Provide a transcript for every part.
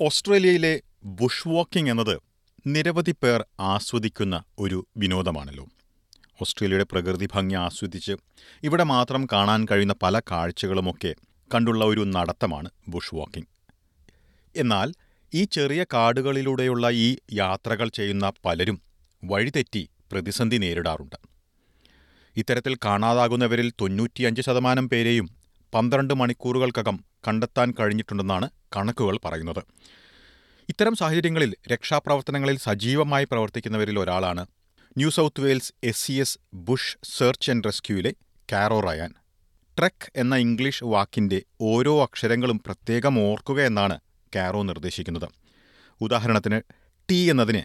ഓസ്ട്രേലിയയിലെ Bush walking എന്നത് നിരവധി പേർ ആസ്വദിക്കുന്ന ഒരു വിനോദമാണല്ലോ. ഓസ്ട്രേലിയയുടെ പ്രകൃതി ഭംഗി ആസ്വദിച്ച് ഇവിടെ മാത്രം കാണാൻ കഴിയുന്ന പല കാഴ്ചകളുമൊക്കെ കണ്ടുള്ള ഒരു നടത്തമാണ് ബുഷ് വാക്കിംഗ്. എന്നാൽ ഈ ചെറിയ കാടുകളിലൂടെയുള്ള ഈ യാത്രകൾ ചെയ്യുന്ന പലരും വഴിതെറ്റി പ്രതിസന്ധി നേരിടാറുണ്ട്. ഇത്തരത്തിൽ കാണാതാകുന്നവരിൽ തൊണ്ണൂറ്റിയഞ്ച് ശതമാനം പേരെയും പന്ത്രണ്ട് മണിക്കൂറുകൾക്കകം കണ്ടെത്താൻ കഴിഞ്ഞിട്ടുണ്ടെന്നാണ് കണക്കുകൾ പറയുന്നത്. ഇത്തരം സാഹചര്യങ്ങളിൽ രക്ഷാപ്രവർത്തനങ്ങളിൽ സജീവമായി പ്രവർത്തിക്കുന്നവരിൽ ഒരാളാണ് New South Wales S C S bush search and റെസ്ക്യൂവിലെ Caro Ryan. Truck എന്ന ഇംഗ്ലീഷ് വാക്കിന്റെ ഓരോ അക്ഷരങ്ങളും പ്രത്യേകം ഓർക്കുക എന്നാണ് കാരോ നിർദ്ദേശിക്കുന്നത്. ഉദാഹരണത്തിന് ടി എന്നതിന്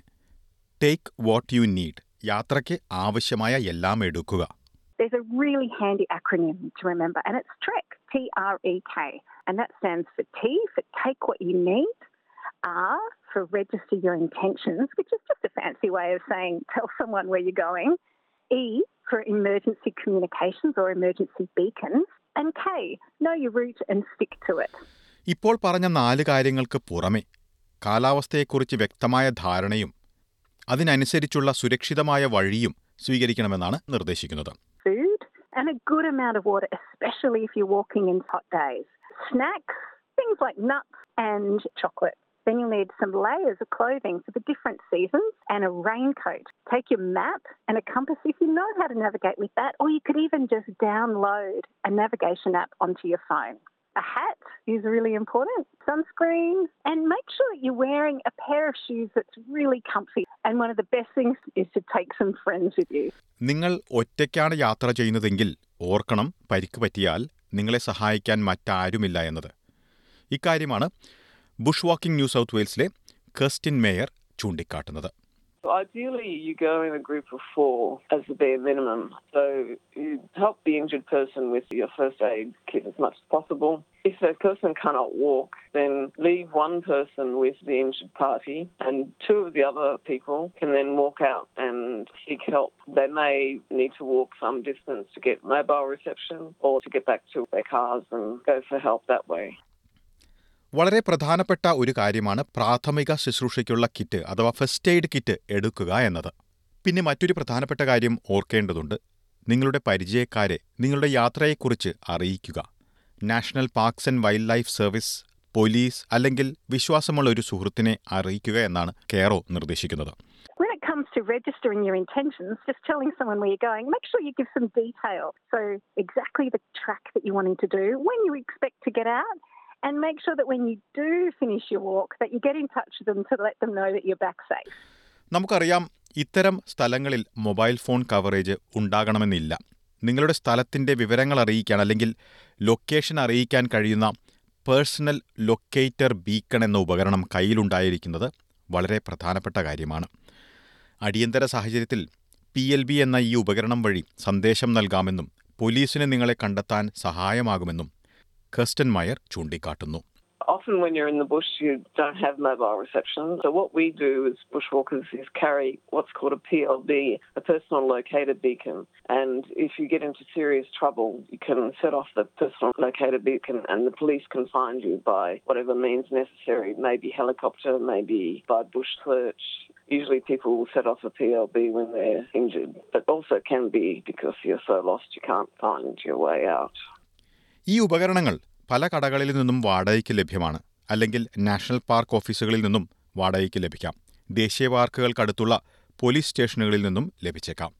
ടേക്ക് വാട്ട് യു നീഡ് യാത്രയ്ക്ക് ആവശ്യമായ എല്ലാം എടുക്കുക. There's a really handy acronym to remember, and it's TREK, T R E K. And that stands for T for take what you need, R for register your intentions, which is just a fancy way of saying tell someone where you're going, E for emergency communications or emergency beacons, and K, know your route and stick to it. ഇപ്പോൾ പറഞ്ഞ നാല് കാര്യങ്ങൾക്ക് പുറമെ കാലാവസ്ഥയെക്കുറിച്ച് വ്യക്തമായ ധാരണയും അതിനനുസരിച്ചുള്ള സുരക്ഷിതമായ വഴിയും സ്വീകരിക്കണമെന്നാണ് നിർദ്ദേശിക്കുന്നത് and a good amount of water, especially if you're walking in hot days. Snacks, things like nuts and chocolate. Then you'll need some layers of clothing for the different seasons and a raincoat. Take your map and a compass if you know how to navigate with that, or you could even just download a navigation app onto your phone. A hat is really important, sunscreen, and make sure that you're wearing a pair of shoes that's really comfy. And one of the best things is to take some friends with you. നിങ്ങൾ ഒറ്റയ്ക്കാണ് യാത്ര ചെയ്യുന്നതെങ്കിൽ ഓർക്കണം പരിക്ക് പറ്റിയാൽ നിങ്ങളെ സഹായിക്കാൻ മറ്റാരുമില്ല എന്നത് ഇക്കാര്യമാണ് ബുഷ് വാക്കിംഗ് ന്യൂ സൗത്ത് വെയിൽസിലെ കെസ്റ്റിൻ മേയർ ചൂണ്ടിക്കാട്ടുന്നത് Ideally, you go in a group of four as the bare minimum. So you help the injured person with your first aid kit as much as possible. If that person cannot walk, then leave one person with the injured party, and two of the other people can then walk out and seek help. They may need to walk some distance to get mobile reception or to get back to their cars and go for help that way. വളരെ പ്രധാനപ്പെട്ട ഒരു കാര്യമാണ് പ്രാഥമിക ശുശ്രൂഷയ്ക്കുള്ള kit അഥവാ first aid kit എടുക്കുക എന്നത്. പിന്നെ മറ്റൊരു പ്രധാനപ്പെട്ട കാര്യം ഓർക്കേണ്ടതുണ്ട്. നിങ്ങളുടെ പരിചയക്കാരെ നിങ്ങളുടെ യാത്രയെക്കുറിച്ച് അറിയിക്കുക. National parks and wildlife service police അല്ലെങ്കിൽ വിശ്വാസമുള്ള ഒരു സുഹൃത്തിനെ അറിയിക്കുക എന്നാണ് കെയറോ നിർദ്ദേശിക്കുന്നത്. Comes to registering your intentions, just telling someone where you're going, make sure you give some detail. So, exactly the track that you're wanting to do, when you expect to get out, and make sure that when you do finish your walk, that you get in touch with them to let them know that you're back safe. നമുക്കറിയാം ഇത്തരം സ്ഥലങ്ങളിൽ mobile phone coverage ഉണ്ടാകണമെന്നില്ല നിങ്ങളുടെ സ്ഥലത്തിന്റെ വിവരങ്ങൾ അറിയിക്കാൻ അല്ലെങ്കിൽ location അറിയിക്കാൻ കഴിയുന്ന പേഴ്സണൽ ലൊക്കേറ്റർ ബീക്കൺ എന്ന ഉപകരണം കയ്യിലുണ്ടായിരിക്കുന്നത് വളരെ പ്രധാനപ്പെട്ട കാര്യമാണ് അടിയന്തര സാഹചര്യത്തിൽ പി എൽ ബി എന്ന ഈ ഉപകരണം വഴി സന്ദേശം നൽകാമെന്നും പോലീസിന് നിങ്ങളെ കണ്ടെത്താൻ സഹായമാകുമെന്നും കസ്റ്റൻ മയർ ചൂണ്ടിക്കാട്ടുന്നു Often, when you're in the bush, you don't have mobile reception. So, what we do as bushwalkers is carry what's called a PLB, a personal locator beacon. And if you get into serious trouble, you can set off the personal locator beacon, and the police can find you by whatever means necessary. Maybe helicopter, maybe by bush search. Usually, people will set off a PLB when they're injured, but also can be because you're so lost you can't find your way out. ഈ ഉപകരണങ്ങൾ പല കടകളിൽ നിന്നും വാടകയ്ക്ക് ലഭ്യമാണ്. അല്ലെങ്കിൽ national park ഓഫീസുകളിൽ നിന്നും വാടകയ്ക്ക് ലഭിക്കാം. ദേശീയ പാർക്കുകൾക്കടുത്തുള്ള പോലീസ് സ്റ്റേഷനുകളിൽ നിന്നും ലഭിച്ചേക്കാം.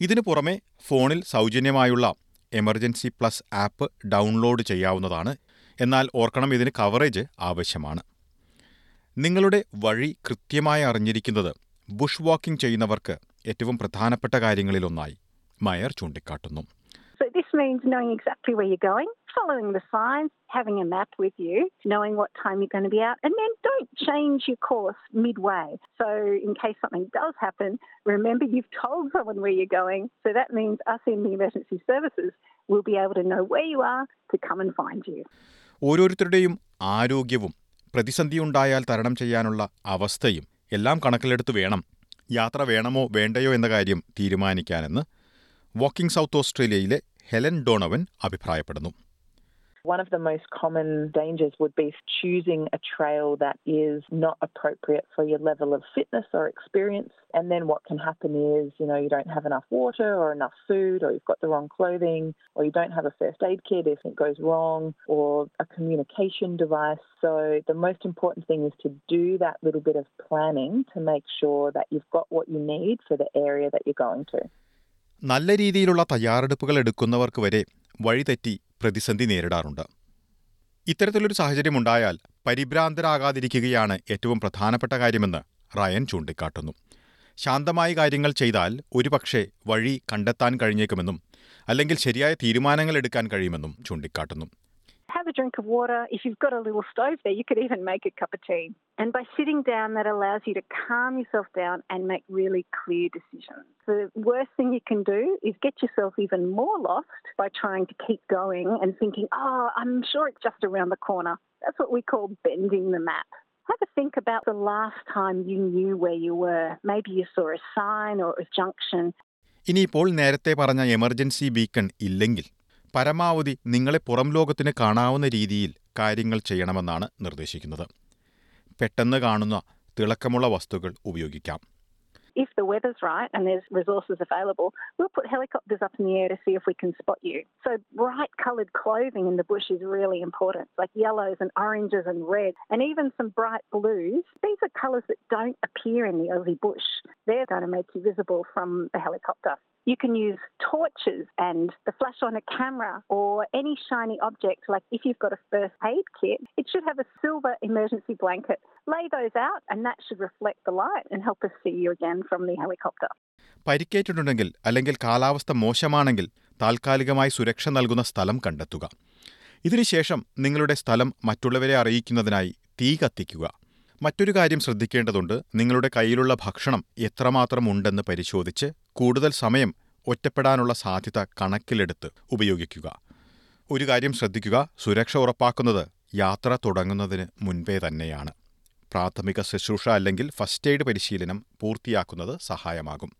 ഇതിനു പുറമെ ഫോണിൽ സൗജന്യമായുള്ള എമർജൻസി പ്ലസ് ആപ്പ് ഡൗൺലോഡ് ചെയ്യാവുന്നതാണ്. എന്നാൽ ഓർക്കണം ഇതിന് കവറേജ് ആവശ്യമാണ്. നിങ്ങളുടെ വഴി കൃത്യമായി അറിഞ്ഞിരിക്കുന്നത് ബുഷ് വാക്കിംഗ് ചെയ്യുന്നവർക്ക് ഏറ്റവും പ്രധാനപ്പെട്ട കാര്യങ്ങളിലൊന്നായി മയർ ചൂണ്ടിക്കാട്ടുന്നു. So, this means knowing exactly where you're going, following the signs, having a map with you, knowing what time you're going to be out, and then don't change your course midway. So, in case something does happen, remember you've told someone where you're going. So, that means us in the emergency services will be able to know where you are to come and find you. ഓരോരുത്തരുടെയും ആരോഗ്യവും പ്രതിസന്ധിയുണ്ടായാൽ തരണം ചെയ്യാനുള്ള അവസ്ഥയും എല്ലാം കണക്കിലെടുത്ത് വേണം യാത്ര വേണമോ വേണ്ടയോ എന്ന കാര്യം തീരുമാനിക്കാനെന്ന് വാക്കിംഗ് സൗത്ത് ഓസ്ട്രേലിയയിലെ ഹെലൻ ഡോണവൻ അഭിപ്രായപ്പെടുന്നു One of the most common dangers would be choosing a trail that is not appropriate for your level of fitness or experience. And then what can happen is, you know, you don't have enough water or enough food, or you've got the wrong clothing, or you don't have a first aid kit if it goes wrong, or a communication device. So the most important thing is to do that little bit of planning to make sure that you've got what you need for the area that you're going to. നല്ല രീതിയിലുള്ള തയ്യാറെടുപ്പുകൾ എടുക്കുന്നവർക്ക് വരെ വഴിതെറ്റി പ്രതിസന്ധി നേരിടാറുണ്ട് ഇത്തരത്തിലൊരു സാഹചര്യമുണ്ടായാൽ പരിഭ്രാന്തരാകാതിരിക്കുകയാണ് ഏറ്റവും പ്രധാനപ്പെട്ട കാര്യമെന്ന് റയൻ ചൂണ്ടിക്കാട്ടുന്നു ശാന്തമായി കാര്യങ്ങൾ ചെയ്താൽ ഒരുപക്ഷെ വഴി കണ്ടെത്താൻ കഴിഞ്ഞേക്കുമെന്നും അല്ലെങ്കിൽ ശരിയായ തീരുമാനങ്ങൾ എടുക്കാൻ കഴിയുമെന്നും ചൂണ്ടിക്കാട്ടുന്നു Have a drink of water. If you've got a little stove there, you could even make a cup of tea. And by sitting down, that allows you to calm yourself down and make really clear decisions. The worst thing you can do is get yourself even more lost by trying to keep going and thinking, oh, I'm sure it's just around the corner. That's what we call bending the map. Have a think about the last time you knew where you were. Maybe you saw a sign or a junction ഇനിയിപ്പോൾ നേരത്തെ പറഞ്ഞ emergency beacon ഇല്ലെങ്കിൽ പരമാവധി നിങ്ങളെ പുറം ലോകത്തിന് കാണാവുന്ന രീതിയിൽ കാര്യങ്ങൾ ചെയ്യണമെന്നാണ് നിർദ്ദേശിക്കുന്നത് പെട്ടെന്ന് കാണുന്ന തിളക്കമുള്ള വസ്തുക്കൾ ഉപയോഗിക്കാം if the weather's right and there's resources available, we'll put helicopters up in the air to see if we can spot you. So bright coloured clothing in the bush is really important, like yellows and oranges and reds, and even some bright blues. These are colours that don't appear in the Aussie bush. They're going to make you visible from the helicopter. You can use torches and the flash on a camera or any shiny object. Like if you've got a first aid kit, it should have a silver emergency blanket. Lay those out, and that should reflect the light and help us see you again from the helicopter. പരിക്കേറ്റിട്ടുണ്ടെങ്കിൽ അല്ലെങ്കിൽ കാലാവസ്ഥ മോശമാണെങ്കിൽ താൽക്കാലികമായി സുരക്ഷ നൽകുന്ന സ്ഥലം കണ്ടെത്തുക ഇതിനുശേഷം നിങ്ങളുടെ സ്ഥലം മറ്റുള്ളവരെ അറിയിക്കുന്നതിനായി തീ കത്തിക്കുക മറ്റൊരു കാര്യം ശ്രദ്ധിക്കേണ്ടതുണ്ട്. നിങ്ങളുടെ കയ്യിലുള്ള ഭക്ഷണം എത്രമാത്രം ഉണ്ടെന്ന് പരിശോധിച്ച് കൂടുതൽ സമയം ഒറ്റപ്പെടാനുള്ള സാധ്യത കണക്കിലെടുത്ത് ഉപയോഗിക്കുക. ഒരു കാര്യം ശ്രദ്ധിക്കുക സുരക്ഷ ഉറപ്പാക്കുന്നത് യാത്ര തുടങ്ങുന്നതിന് മുൻപേ തന്നെയാണ്. പ്രാഥമിക ശുശ്രൂഷ അല്ലെങ്കിൽ ഫസ്റ്റ് എയ്ഡ് പരിശീലനം പൂർത്തിയാക്കുന്നത് സഹായമാകും.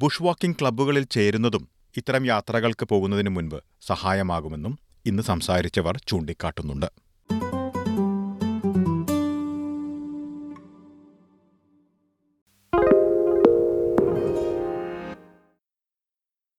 ബുഷ് വാക്കിംഗ് ക്ലബ്ബുകളിൽ ചേരുന്നതും ഇത്തരം യാത്രകൾക്ക് പോകുന്നതിന് മുൻപ് സഹായമാകുമെന്നും ഇന്ന് സംസാരിച്ചവർ ചൂണ്ടിക്കാട്ടുന്നുണ്ട്.